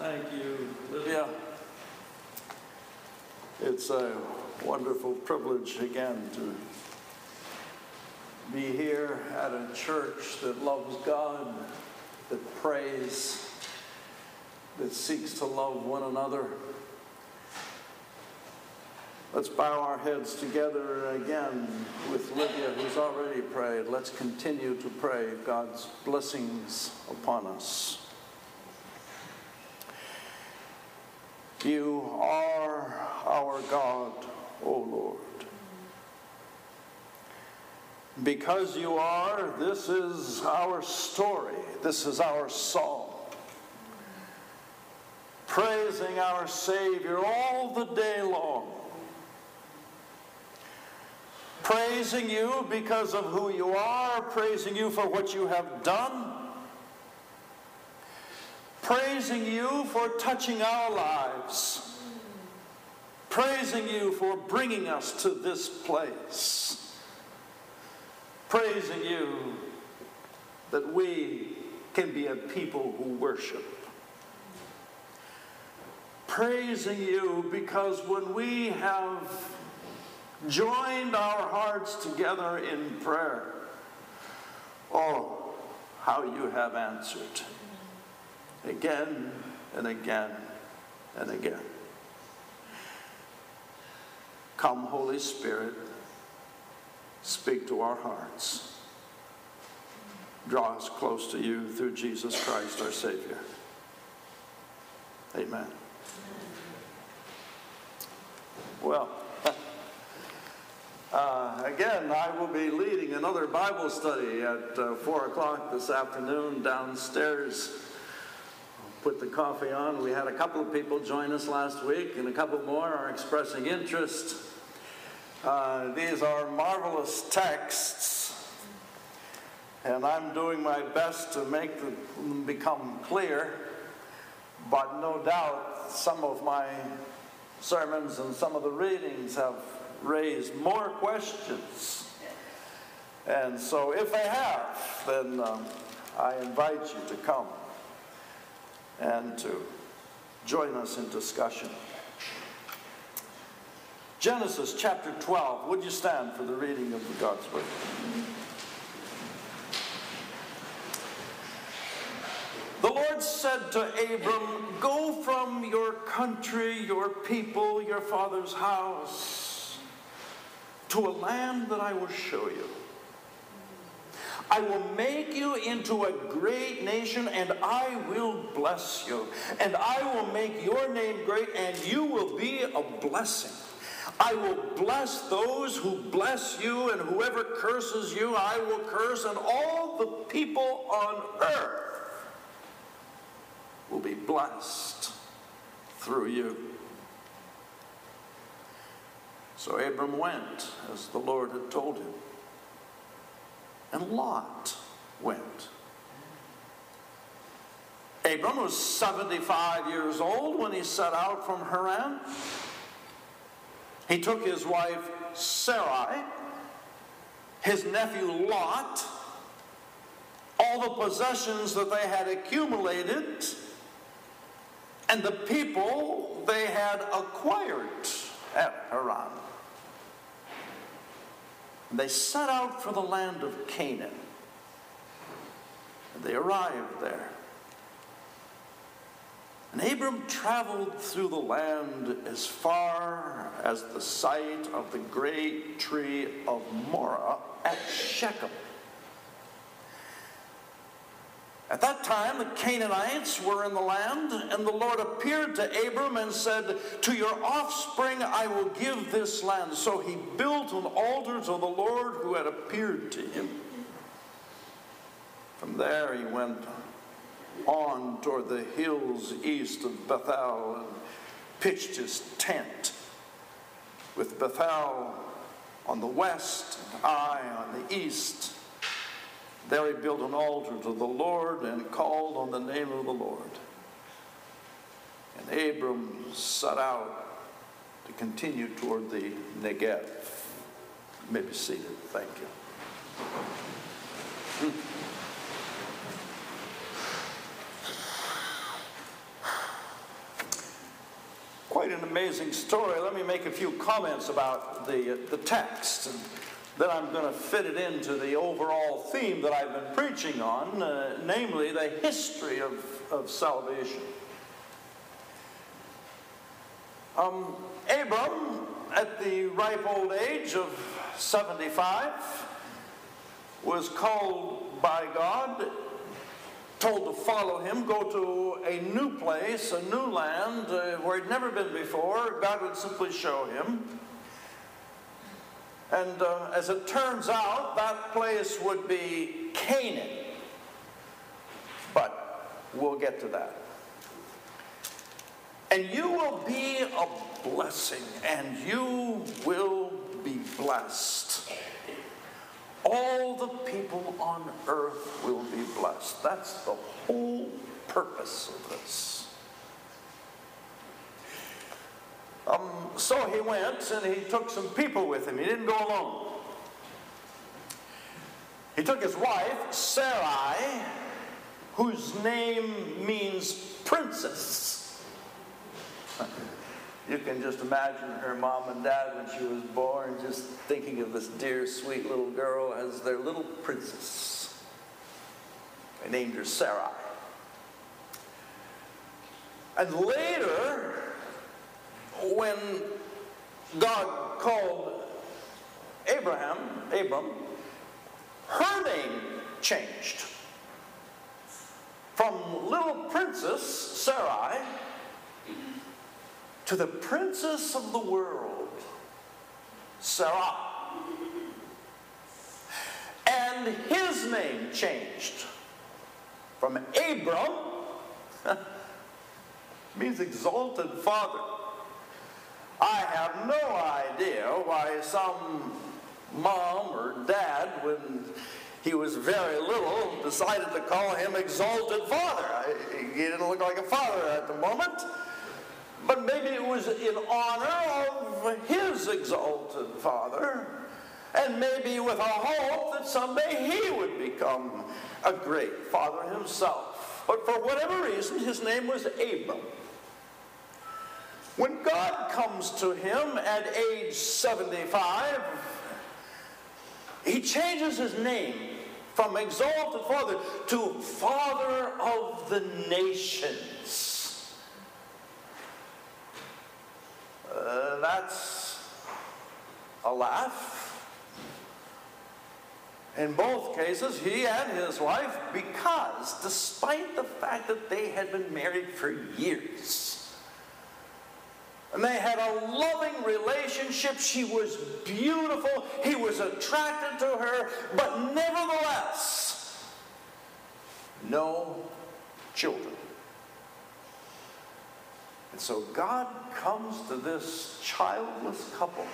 Thank you, Lydia. It's a wonderful privilege again to be here at a church that loves God, that prays, that seeks to love one another. Let's bow our heads together again with Lydia, who's already prayed. Let's continue to pray God's blessings upon us. You are our God, O Lord. Because you are, this is our story, this is our song. Praising our Savior all the day long. Praising you because of who you are, praising you for what you have done praising you for touching our lives, praising you for bringing us to this place, praising you that we can be a people who worship. Praising you because when we have joined our hearts together in prayer, oh, how you have answered again and again and again. Come, Holy Spirit, speak to our hearts. Draw us close to you through Jesus Christ, our Savior. Amen. Well, uh, again, I will be leading another Bible study at uh, 4 o'clock this afternoon downstairs put the coffee on. We had a couple of people join us last week, and a couple more are expressing interest. Uh, these are marvelous texts, and I'm doing my best to make them become clear, but no doubt some of my sermons and some of the readings have raised more questions. And so, if they have, then um, I invite you to come and to join us in discussion. Genesis chapter 12. Would you stand for the reading of the God's Word? The Lord said to Abram, Go from your country, your people, your father's house, to a land that I will show you. I will make you into a great nation, and I will bless you. And I will make your name great, and you will be a blessing. I will bless those who bless you, and whoever curses you, I will curse, and all the people on earth will be blessed through you. So Abram went as the Lord had told him and Lot went. Abram was 75 years old when he set out from Haran. He took his wife Sarai, his nephew Lot, all the possessions that they had accumulated, and the people they had acquired at Haran. And they set out for the land of Canaan. And they arrived there. And Abram traveled through the land as far as the site of the great tree of Moreh at Shechem. At that time, the Canaanites were in the land, and the Lord appeared to Abram and said, To your offspring I will give this land. So he built an altar to the Lord who had appeared to him. From there, he went on toward the hills east of Bethel and pitched his tent, with Bethel on the west and Ai on the east. There he built an altar to the Lord and called on the name of the Lord. And Abram set out to continue toward the Negev. You may be seated. Thank you. Quite an amazing story. Let me make a few comments about the, uh, the text. Then I'm going to fit it into the overall theme that I've been preaching on, uh, namely the history of, of salvation. Um, Abram, at the ripe old age of 75, was called by God told to follow him, go to a new place, a new land uh, where he'd never been before. God would simply show him. And uh, as it turns out, that place would be Canaan. But we'll get to that. And you will be a blessing, and you will be blessed all the people on earth will be blessed. That's the whole purpose of this. Um, so he went and he took some people with him. He didn't go alone. He took his wife, Sarai, whose name means princess. You can just imagine her mom and dad when she was born, just thinking of this dear, sweet little girl as their little princess. They named her Sarai. And later, when God called Abraham, Abram, her name changed from little princess Sarai to the princess of the world, Sarah. And his name changed from Abram, means exalted father. I have no idea why some mom or dad, when he was very little, decided to call him exalted father. He didn't look like a father at the moment. But maybe it was in honor of his exalted father, and maybe with a hope that someday he would become a great father himself. But for whatever reason, his name was Abram. When God comes to him at age 75, he changes his name from exalted father to father of the nations. Uh, that's a laugh. In both cases, he and his wife, because despite the fact that they had been married for years, and they had a loving relationship, she was beautiful, he was attracted to her, but nevertheless, no children. And so God comes to this childless couple and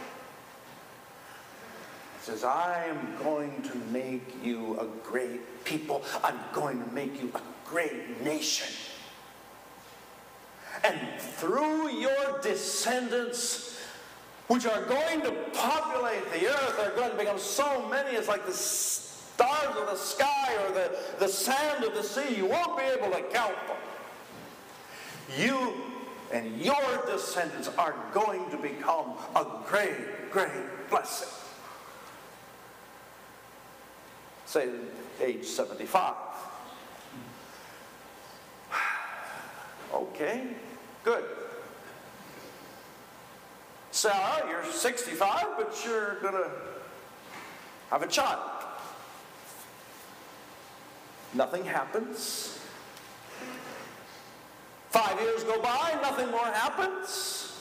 says, I am going to make you a great people. I'm going to make you a great nation. And through your descendants, which are going to populate the earth, are going to become so many, it's like the stars of the sky or the, the sand of the sea. You won't be able to count them. You and your descendants are going to become a great, great blessing. Say, age 75. Okay, good. Sarah, you're 65, but you're going to have a child. Nothing happens. Five years go by, nothing more happens.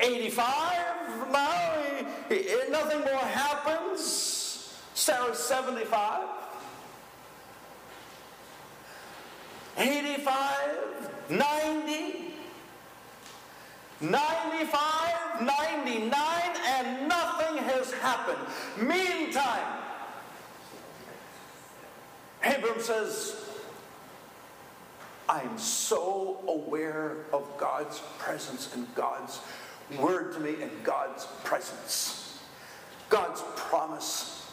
85, now nothing more happens. Sarah's 75. 85, 90, 95, 99, and nothing has happened. Meantime, Abram says, I'm so aware of God's presence and God's word to me and God's presence, God's promise.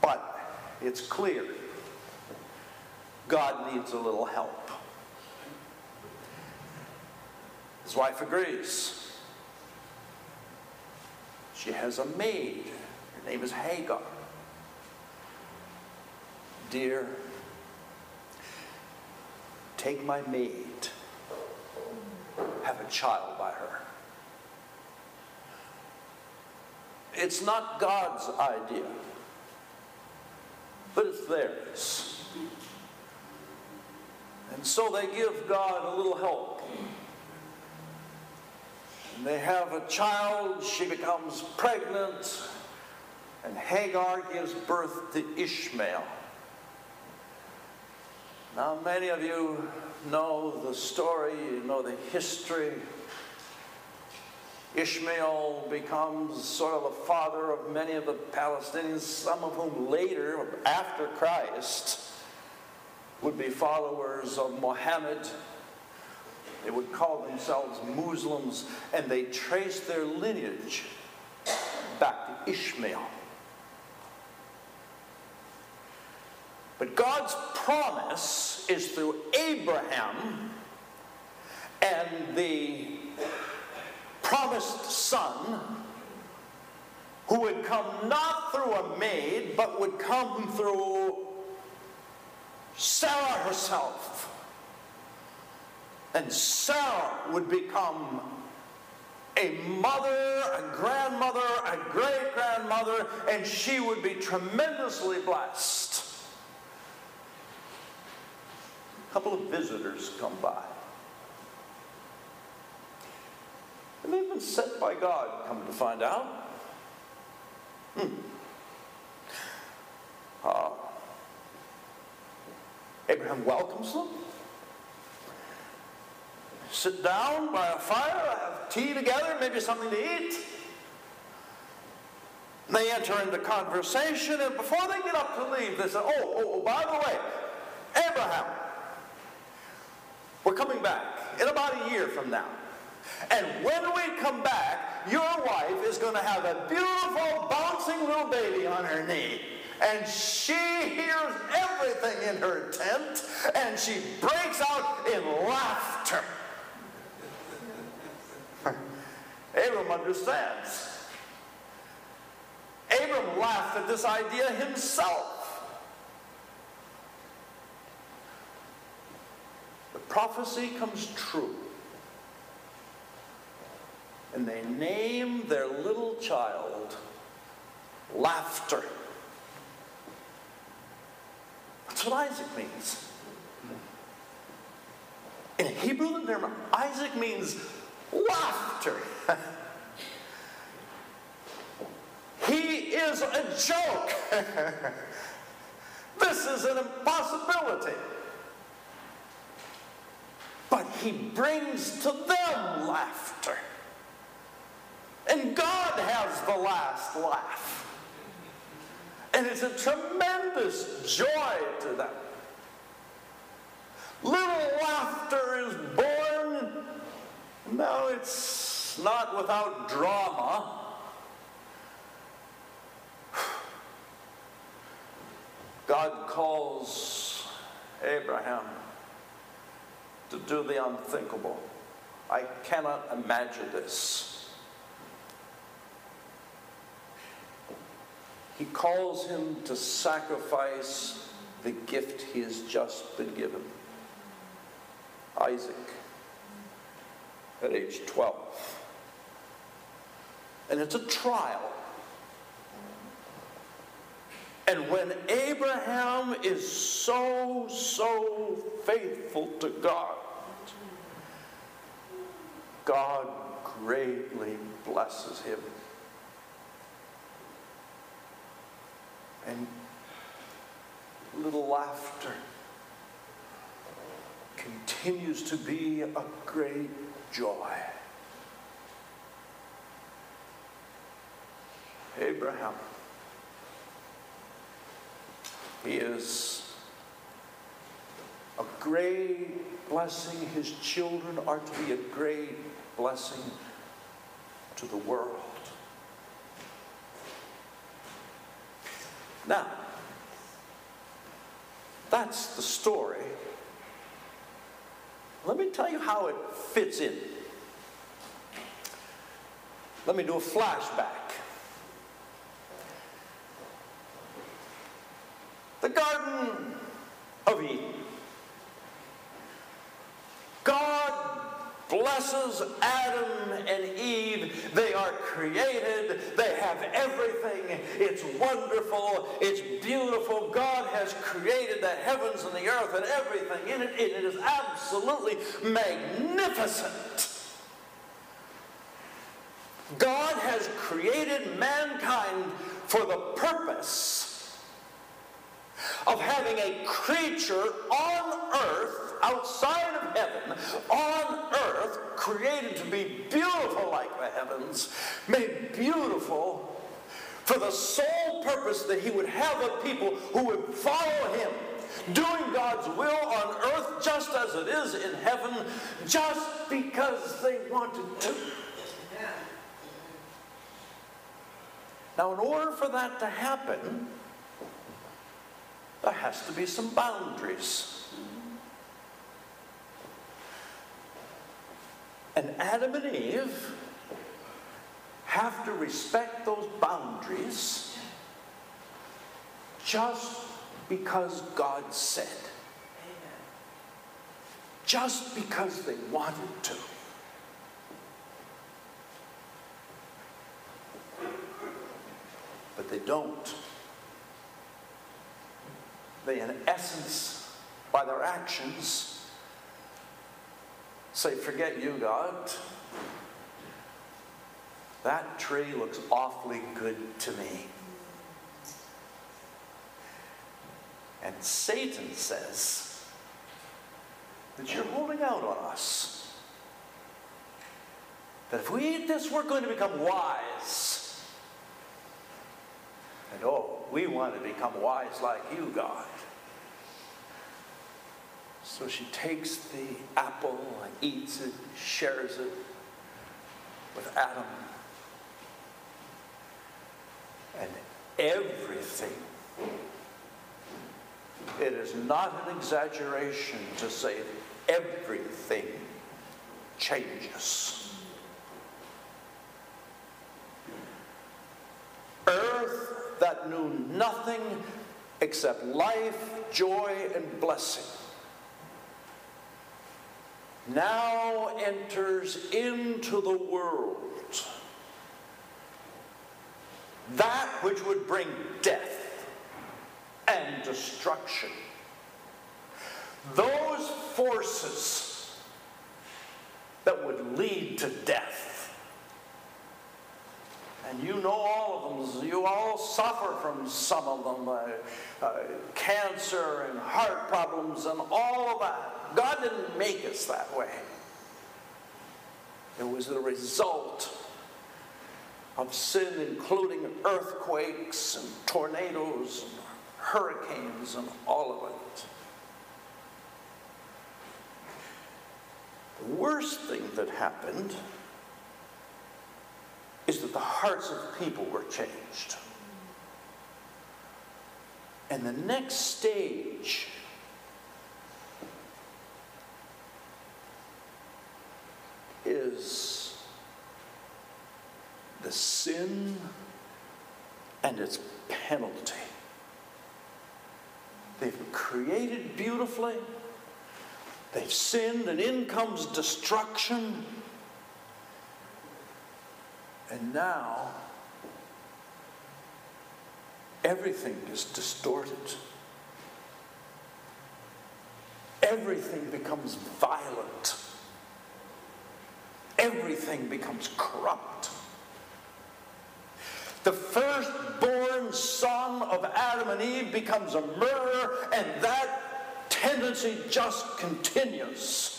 But it's clear God needs a little help. His wife agrees. She has a maid. Her name is Hagar. Dear, take my maid, have a child by her. It's not God's idea, but it's theirs. And so they give God a little help. And they have a child, she becomes pregnant, and Hagar gives birth to Ishmael. Now, many of you know the story, you know the history. Ishmael becomes sort of the father of many of the Palestinians, some of whom later, after Christ, would be followers of Muhammad. They would call themselves Muslims, and they trace their lineage back to Ishmael. But God's promise is through Abraham and the promised son who would come not through a maid, but would come through Sarah herself. And Sarah would become a mother, a grandmother, a great grandmother, and she would be tremendously blessed. A couple of visitors come by. And they've been sent by God, come to find out. Hmm. Uh, Abraham welcomes them. Sit down by a fire, have tea together, maybe something to eat. They enter into conversation, and before they get up to leave, they say, Oh, oh, oh by the way, Abraham, we're coming back in about a year from now. And when we come back, your wife is going to have a beautiful, bouncing little baby on her knee. And she hears everything in her tent, and she breaks out in laughter. Abram understands. Abram laughed at this idea himself. The prophecy comes true. And they name their little child laughter. That's what Isaac means. In Hebrew, the term Isaac means laughter. he is a joke. this is an impossibility. But he brings to them laughter. And God has the last laugh. And it's a tremendous joy to them. Little laughter is born. Now it's not without drama. God calls Abraham to do the unthinkable. I cannot imagine this. He calls him to sacrifice the gift he has just been given Isaac at age 12. And it's a trial. And when Abraham is so, so faithful to God, God greatly blesses him. And little laughter continues to be a great joy. Abraham, he is a great blessing. His children are to be a great blessing to the world. Now, that's the story. Let me tell you how it fits in. Let me do a flashback. Blesses Adam and Eve. They are created. They have everything. It's wonderful. It's beautiful. God has created the heavens and the earth and everything in it. and It is absolutely magnificent. God has created mankind for the purpose of having a creature on earth, outside of heaven, on earth, created to be beautiful like the heavens, made beautiful for the sole purpose that he would have a people who would follow him doing God's will on earth just as it is in heaven, just because they wanted to. Now, in order for that to happen, there has to be some boundaries. And Adam and Eve have to respect those boundaries just because God said. Just because they wanted to. But they don't. They, in essence, by their actions, say, Forget you, God. That tree looks awfully good to me. And Satan says that you're holding out on us. That if we eat this, we're going to become wise. And oh, we want to become wise like you, God. So she takes the apple and eats it, shares it with Adam. And everything, it is not an exaggeration to say everything changes. Earth that knew nothing except life, joy, and blessing now enters into the world that which would bring death and destruction. Those forces that would lead to death. And you know all of them. You all suffer from some of them uh, uh, cancer and heart problems and all of that. God didn't make us that way. It was the result of sin, including earthquakes and tornadoes and hurricanes and all of it. The worst thing that happened is that the hearts of people were changed. And the next stage is the sin and its penalty. They've been created beautifully. They've sinned, and in comes destruction. And now, everything is distorted. Everything becomes violent. Everything becomes corrupt. The firstborn son of Adam and Eve becomes a murderer, and that tendency just continues.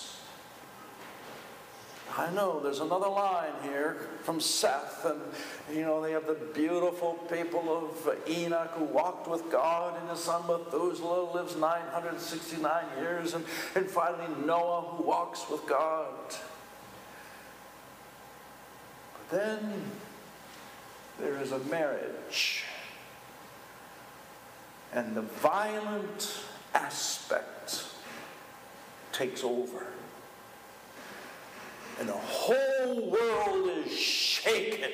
I know there's another line here from Seth, and you know, they have the beautiful people of Enoch who walked with God, and his son Methuselah lives 969 years, and, and finally Noah who walks with God. Then there is a marriage, and the violent aspect takes over and the whole world is shaken.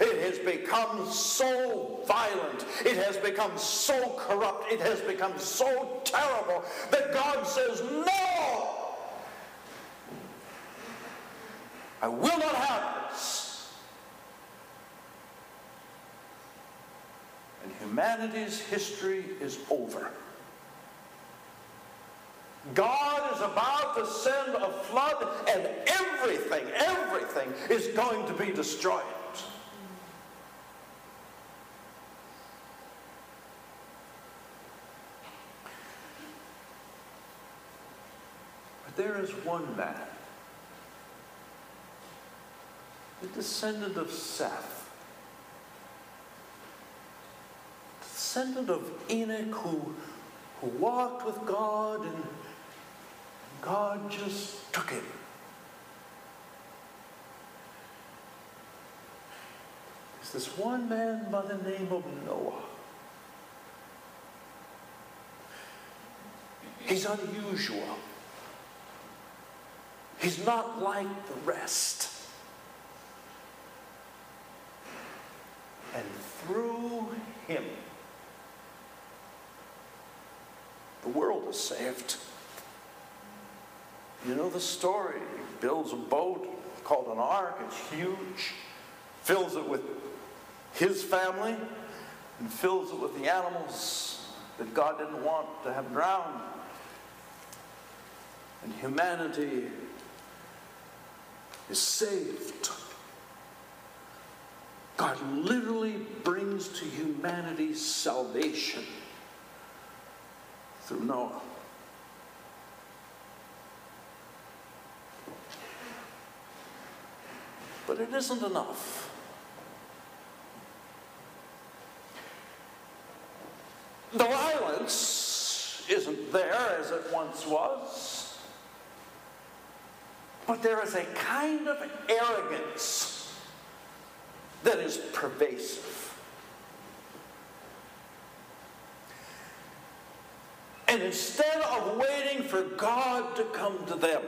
It has become so violent. It has become so corrupt. It has become so terrible that God says, No! I will not have this. And humanity's history is over. God is about to send a flood, and everything, everything is going to be destroyed. But there is one man, the descendant of Seth, descendant of Enoch, who, who walked with God and God just took him. There's this one man by the name of Noah. He's unusual. He's not like the rest. And through him, the world is saved. You know the story. He builds a boat called an ark. It's huge. Fills it with his family and fills it with the animals that God didn't want to have drowned. And humanity is saved. God literally brings to humanity salvation through Noah. But it isn't enough. The violence isn't there as it once was. But there is a kind of arrogance that is pervasive. And instead of waiting for God to come to them,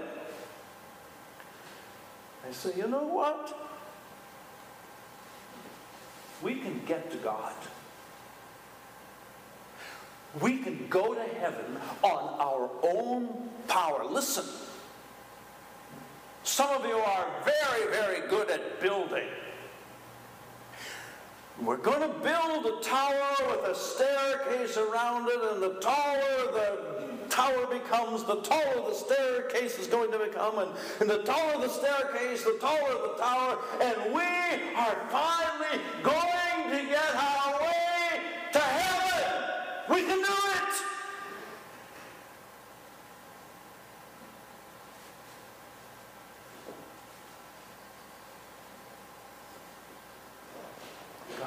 they say, you know what? We can get to God. We can go to heaven on our own power. Listen, some of you are very, very good at building. We're going to build a tower with a staircase around it, and the taller the tower becomes, the taller the staircase is going to become, and, and the taller the staircase, the taller the tower, and we are finally going to get our way to heaven. We can do it.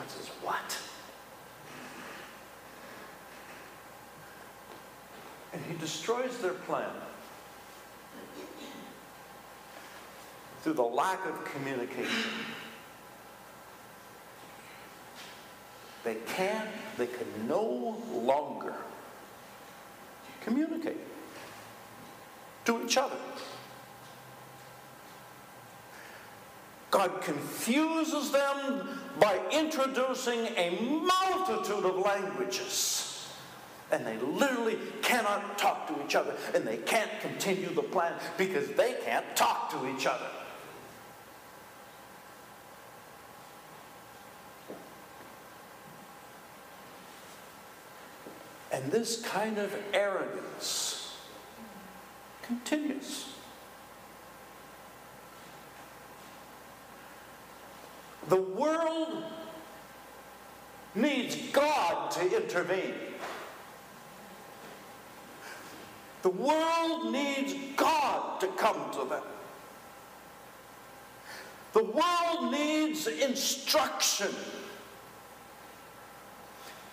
God says, What? And he destroys their plan through the lack of communication. They can't, they can no longer communicate to each other. God confuses them by introducing a multitude of languages. And they literally cannot talk to each other. And they can't continue the plan because they can't talk to each other. And this kind of arrogance continues. The world needs God to intervene. The world needs God to come to them. The world needs instruction.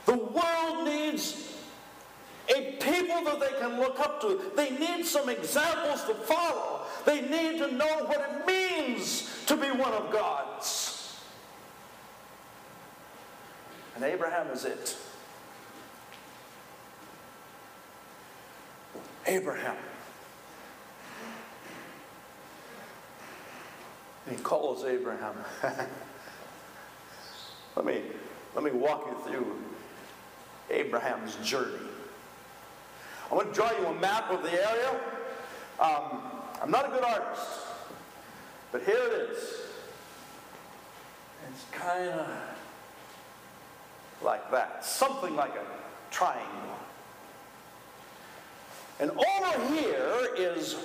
The world needs a people that they can look up to. They need some examples to follow. They need to know what it means to be one of God's. And Abraham is it. Abraham He calls Abraham. let, me, let me walk you through Abraham's journey. I want to draw you a map of the area. Um, I'm not a good artist, but here it is. It's kind of like that, something like a triangle. And over here is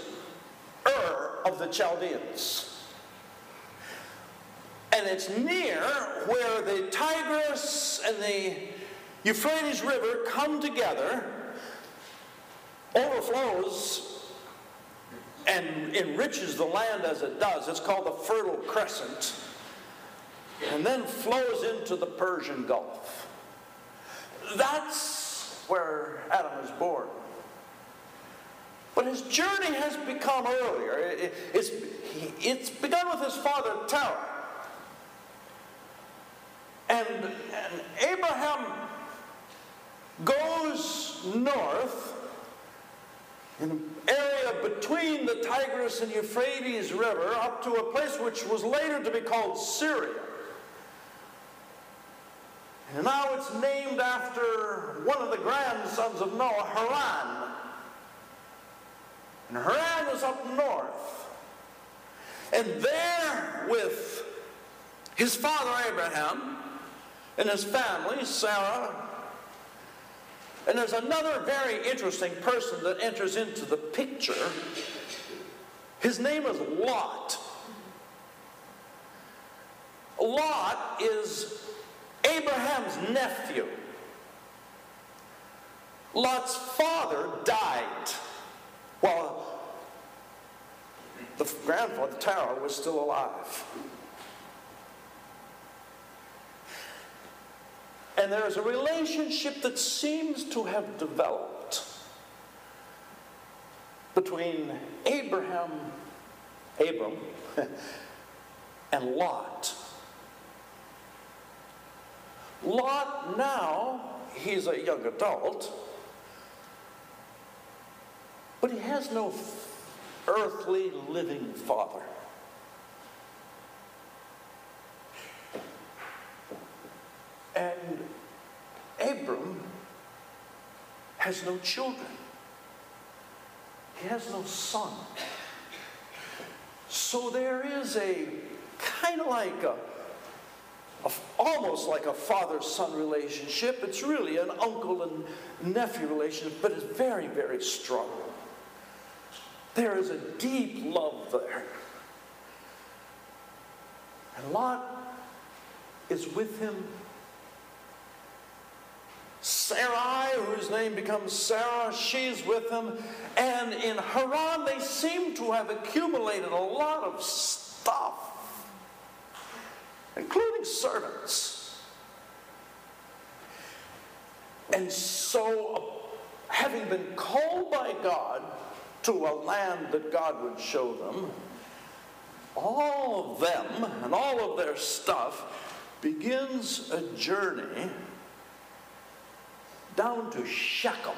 Ur of the Chaldeans. And it's near where the Tigris and the Euphrates River come together, overflows, and enriches the land as it does. It's called the Fertile Crescent, and then flows into the Persian Gulf. That's where Adam was born. But his journey has become earlier. It's, it's begun with his father Terah. And, and Abraham goes north in an area between the Tigris and Euphrates River up to a place which was later to be called Syria. And now it's named after one of the grandsons of Noah, Haran. And Haran is up north. And there with his father Abraham and his family, Sarah, and there's another very interesting person that enters into the picture. His name is Lot. Lot is Abraham's nephew. Lot's father died while the grandfather, Terah, was still alive. And there's a relationship that seems to have developed between Abraham, Abram, and Lot. Lot now, he's a young adult, but he has no earthly living father. And Abram has no children. He has no son. So there is a kind of like a, a almost like a father-son relationship. It's really an uncle and nephew relationship, but it's very, very strong. There is a deep love there. And Lot is with him Sarai, whose name becomes Sarah, she's with him. And in Haran, they seem to have accumulated a lot of stuff, including servants. And so, uh, having been called by God to a land that God would show them, all of them and all of their stuff begins a journey down to Shechem,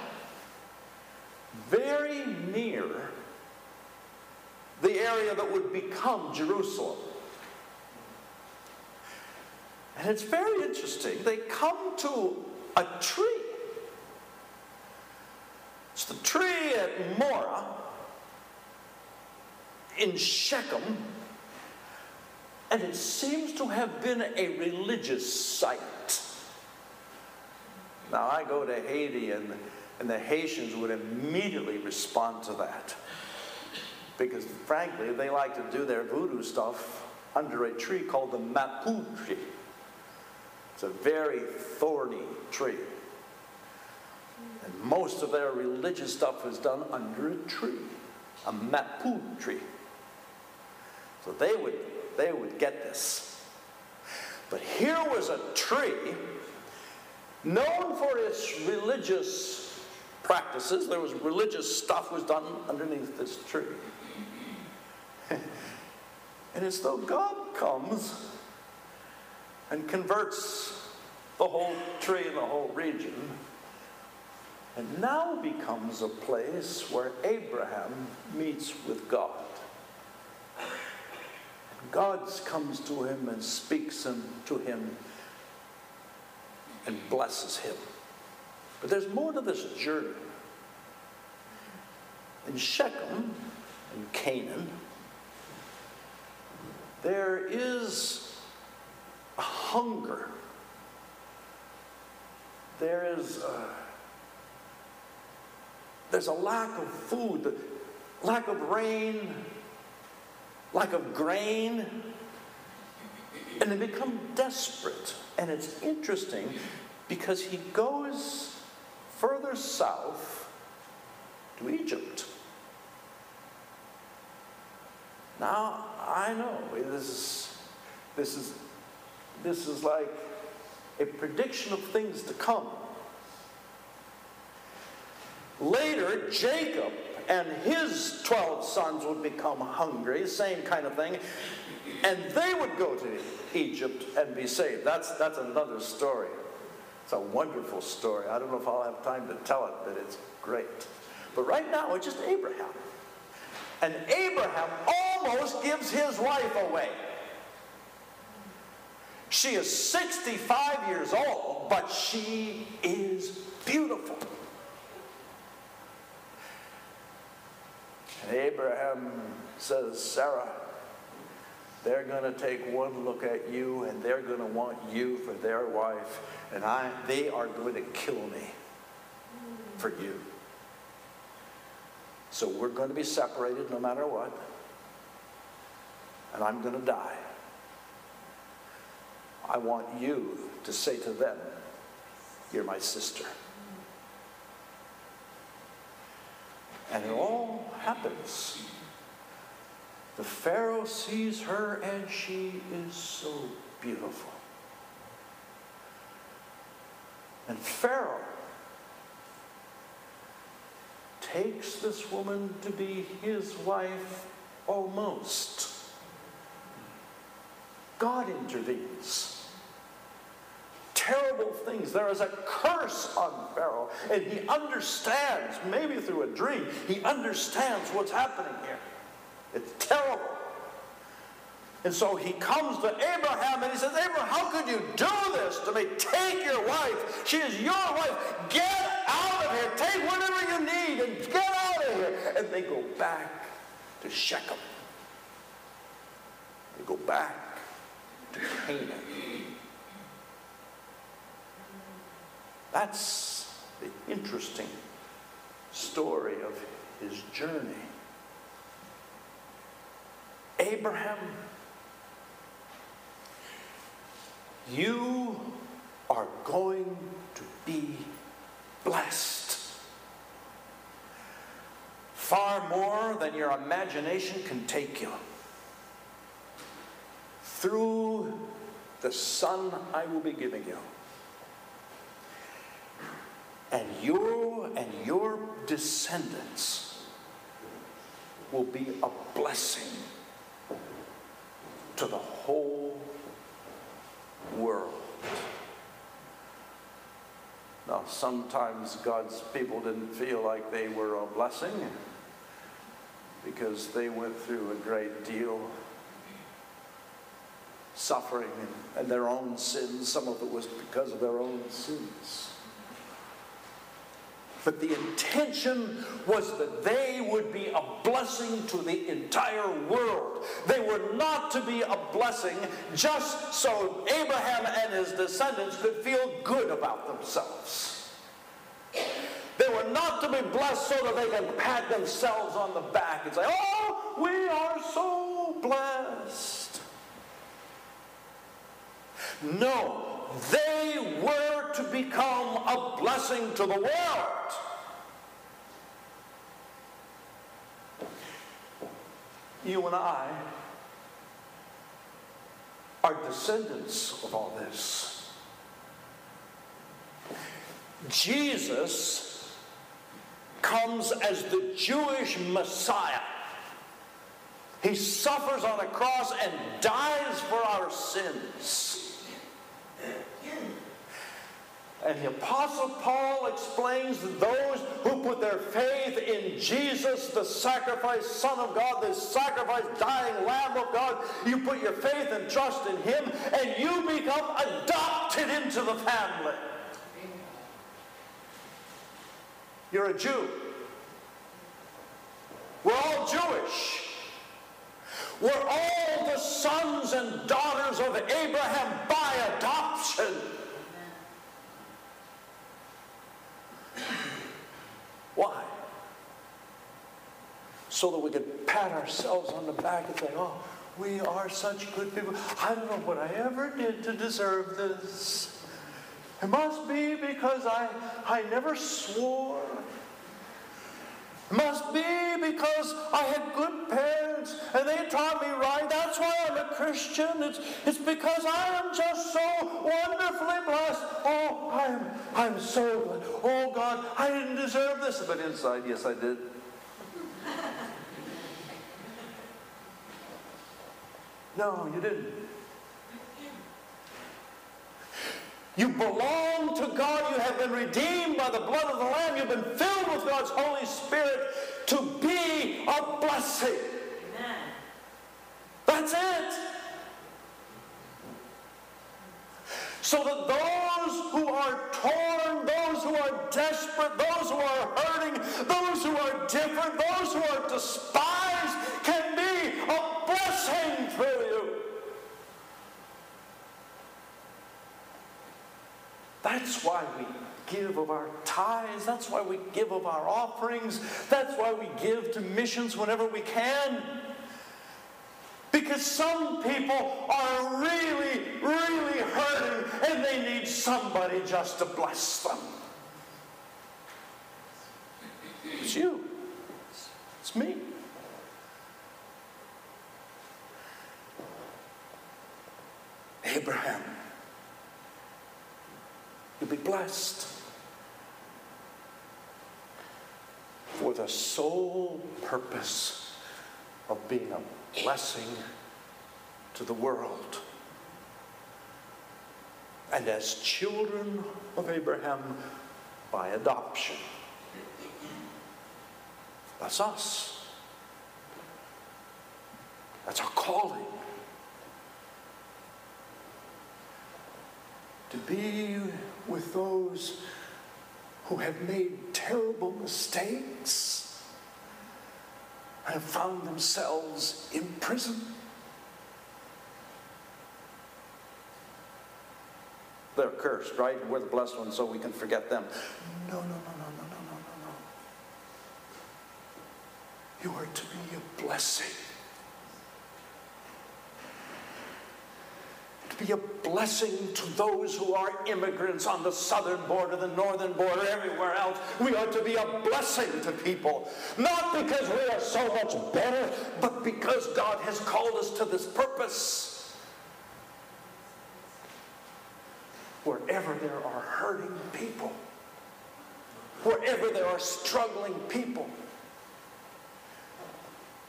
very near the area that would become Jerusalem. And it's very interesting. They come to a tree. It's the tree at Moreh in Shechem, and it seems to have been a religious site. Now, I go to Haiti, and, and the Haitians would immediately respond to that. Because, frankly, they like to do their voodoo stuff under a tree called the mapou tree. It's a very thorny tree. And most of their religious stuff is done under a tree, a mapou tree. So they would, they would get this. But here was a tree known for its religious practices. There was religious stuff was done underneath this tree. and it's though God comes and converts the whole tree and the whole region, and now becomes a place where Abraham meets with God. God comes to him and speaks to him and blesses him. But there's more to this journey. In Shechem, in Canaan, there is hunger. There is a, there's a lack of food, lack of rain, lack of grain, and they become desperate. And it's interesting because he goes further south to Egypt. Now, I know this is, this is, this is like a prediction of things to come. Later, Jacob and his 12 sons would become hungry, same kind of thing, and they would go to Egypt and be saved. That's, that's another story. It's a wonderful story. I don't know if I'll have time to tell it, but it's great. But right now, it's just Abraham. And Abraham almost gives his wife away. She is 65 years old, but she is beautiful. And Abraham says, Sarah, they're going to take one look at you and they're going to want you for their wife, and I, they are going to kill me for you. So we're going to be separated no matter what, and I'm going to die. I want you to say to them, You're my sister. And it all happens. The Pharaoh sees her and she is so beautiful. And Pharaoh takes this woman to be his wife almost. God intervenes terrible things. There is a curse on Pharaoh, and he understands, maybe through a dream, he understands what's happening here. It's terrible. And so he comes to Abraham and he says, Abraham, how could you do this to me? Take your wife. She is your wife. Get out of here. Take whatever you need and get out of here. And they go back to Shechem. They go back to Canaan. That's the interesting story of his journey. Abraham, you are going to be blessed. Far more than your imagination can take you. Through the Son I will be giving you. And you and your descendants will be a blessing to the whole world. Now, sometimes God's people didn't feel like they were a blessing because they went through a great deal suffering and their own sins. Some of it was because of their own sins. But the intention was that they would be a blessing to the entire world. They were not to be a blessing just so Abraham and his descendants could feel good about themselves. They were not to be blessed so that they can pat themselves on the back and say, Oh, we are so blessed. No, they were to become a blessing to the world. You and I are descendants of all this. Jesus comes as the Jewish Messiah. He suffers on a cross and dies for our sins. And the Apostle Paul explains that those who put their faith in Jesus, the sacrifice, Son of God, the sacrifice, dying Lamb of God, you put your faith and trust in Him, and you become adopted into the family. You're a Jew. We're all Jewish. We're all the sons and daughters of Abraham by adoption. Why? So that we could pat ourselves on the back and say, oh, we are such good people. I don't know what I ever did to deserve this. It must be because I, I never swore. Must be because I had good parents and they taught me right. That's why I'm a Christian. It's, it's because I am just so wonderfully blessed. Oh, I'm, I'm so good. Oh, God, I didn't deserve this. But inside, yes, I did. No, you didn't. You belong to God. You have been redeemed by the blood of the Lamb. You've been filled with God's Holy Spirit to be a blessing. Amen. That's it. So that those who are torn, those who are desperate, those who are hurting, those who are different, those who are despised can be a blessing through you. That's why we give of our tithes. That's why we give of our offerings. That's why we give to missions whenever we can. Because some people are really, really hurting and they need somebody just to bless them. It's you. It's me. Abraham You'll be blessed. For the sole purpose of being a blessing to the world. And as children of Abraham by adoption. That's us. That's our calling. To be with those who have made terrible mistakes and have found themselves in prison. They're cursed, right? We're the blessed ones, so we can forget them. No, no, no, no, no, no, no, no, no. You are to be a blessing. Be a blessing to those who are immigrants on the southern border, the northern border, everywhere else. We are to be a blessing to people. Not because we are so much better, but because God has called us to this purpose. Wherever there are hurting people, wherever there are struggling people,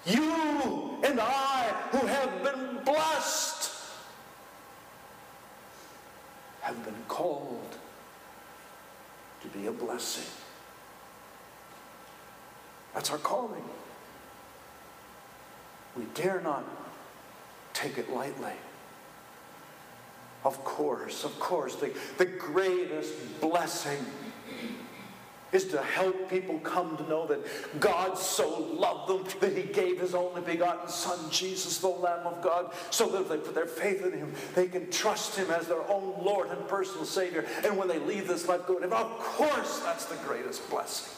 you and I who have been blessed have been called to be a blessing. That's our calling. We dare not take it lightly. Of course, of course, the, the greatest blessing is to help people come to know that God so loved them that he gave his only begotten Son, Jesus, the Lamb of God, so that if they put their faith in him, they can trust him as their own Lord and personal Savior. And when they leave this life, go to him. Of course, that's the greatest blessing.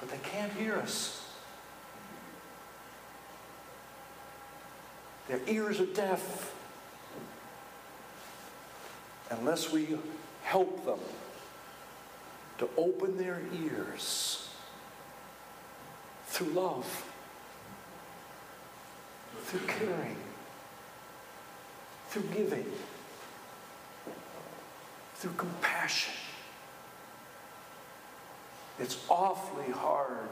But they can't hear us. Their ears are deaf. Unless we help them to open their ears through love, through caring, through giving, through compassion. It's awfully hard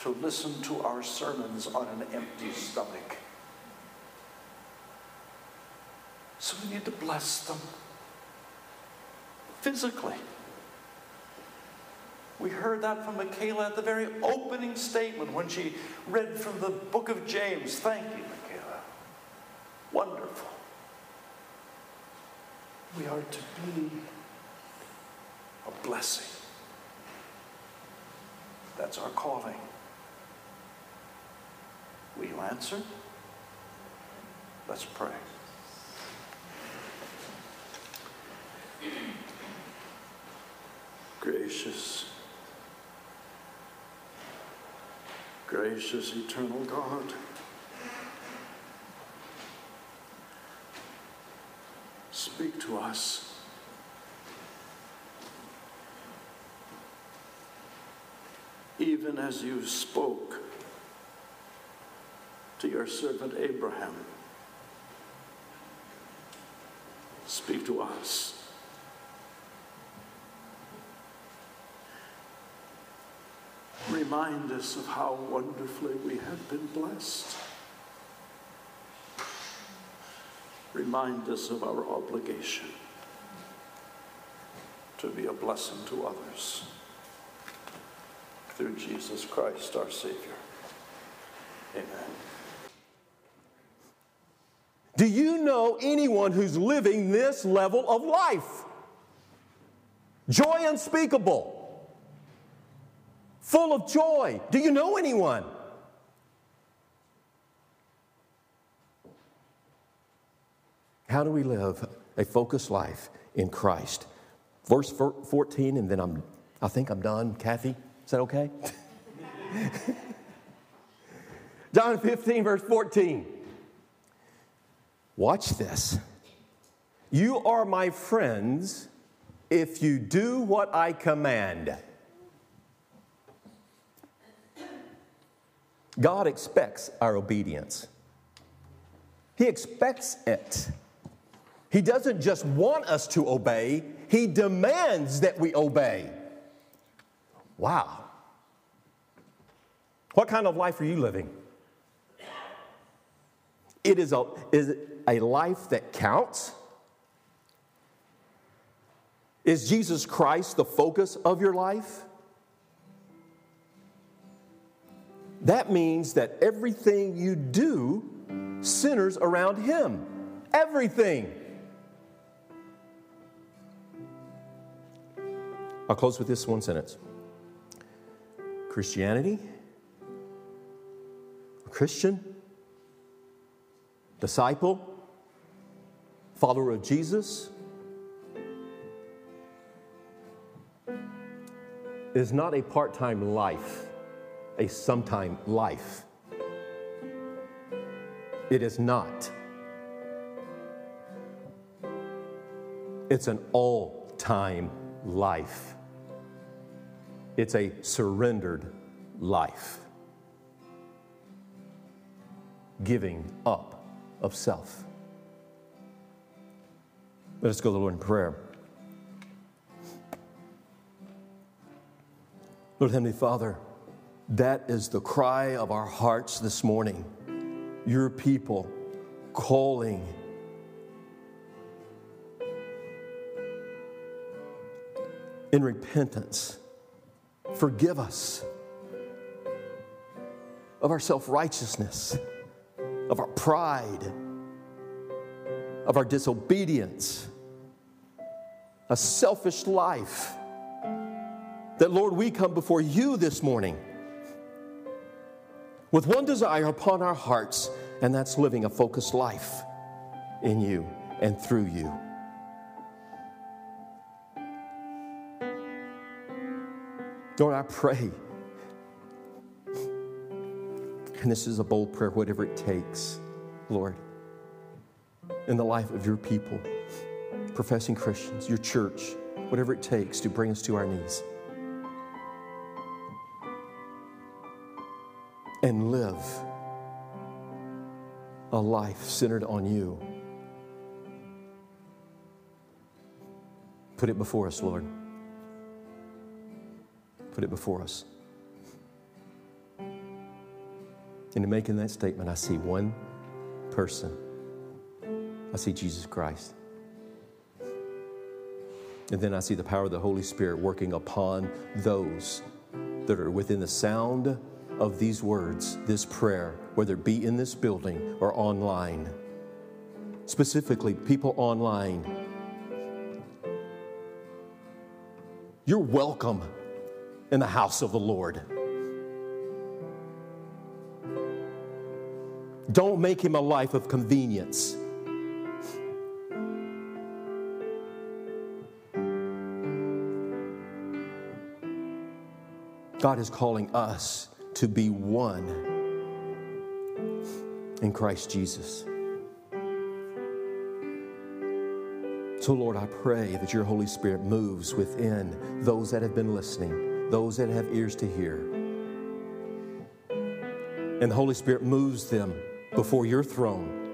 to listen to our sermons on an empty stomach. So we need to bless them physically. We heard that from Michaela at the very opening statement when she read from the book of James. Thank you, Michaela. Wonderful. We are to be a blessing. That's our calling. Will you answer? Let's pray. Gracious, gracious, eternal God. Speak to us. Even as you spoke to your servant Abraham, speak to us. Remind us of how wonderfully we have been blessed. Remind us of our obligation to be a blessing to others. Through Jesus Christ, our Savior. Amen. Do you know anyone who's living this level of life? Joy unspeakable, full of joy. Do you know anyone? How do we live a focused life in Christ? Verse 14, and then I'm, I think I'm done. Kathy, is that okay? John 15, verse 14. Watch this. You are my friends if you do what I command. God expects our obedience. He expects it. He doesn't just want us to obey, He demands that we obey. Wow. What kind of life are you living? It is a, is a life that counts. Is Jesus Christ the focus of your life? That means that everything you do centers around Him. Everything. I'll close with this one sentence Christianity, Christian, disciple, follower of Jesus, is not a part time life, a sometime life. It is not. It's an all time life. It's a surrendered life. Giving up of self. Let us go to the Lord in prayer. Lord Heavenly Father, that is the cry of our hearts this morning. Your people calling. In repentance, forgive us of our self righteousness, of our pride, of our disobedience, a selfish life that, Lord, we come before you this morning with one desire upon our hearts, and that's living a focused life in you and through you. Lord, I pray, and this is a bold prayer, whatever it takes, Lord, in the life of your people, professing Christians, your church, whatever it takes to bring us to our knees. And live a life centered on you. Put it before us, Lord. Put it before us. And in making that statement, I see one person I see Jesus Christ. And then I see the power of the Holy Spirit working upon those that are within the sound of these words, this prayer, whether it be in this building or online. Specifically, people online. You're welcome in the house of the Lord. Don't make him a life of convenience. God is calling us to be one in Christ Jesus. So, Lord, I pray that your Holy Spirit moves within those that have been listening, those that have ears to hear. And the Holy Spirit moves them before your throne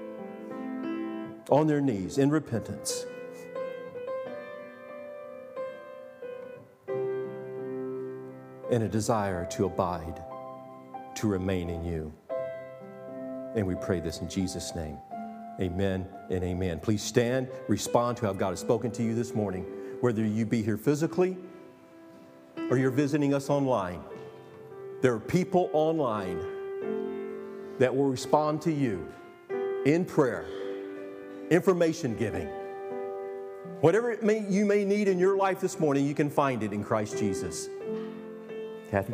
on their knees in repentance. And a desire to abide, to remain in you. And we pray this in Jesus' name. Amen and amen. Please stand, respond to how God has spoken to you this morning, whether you be here physically or you're visiting us online. There are people online that will respond to you in prayer, information giving. Whatever it may, you may need in your life this morning, you can find it in Christ Jesus. Kathy?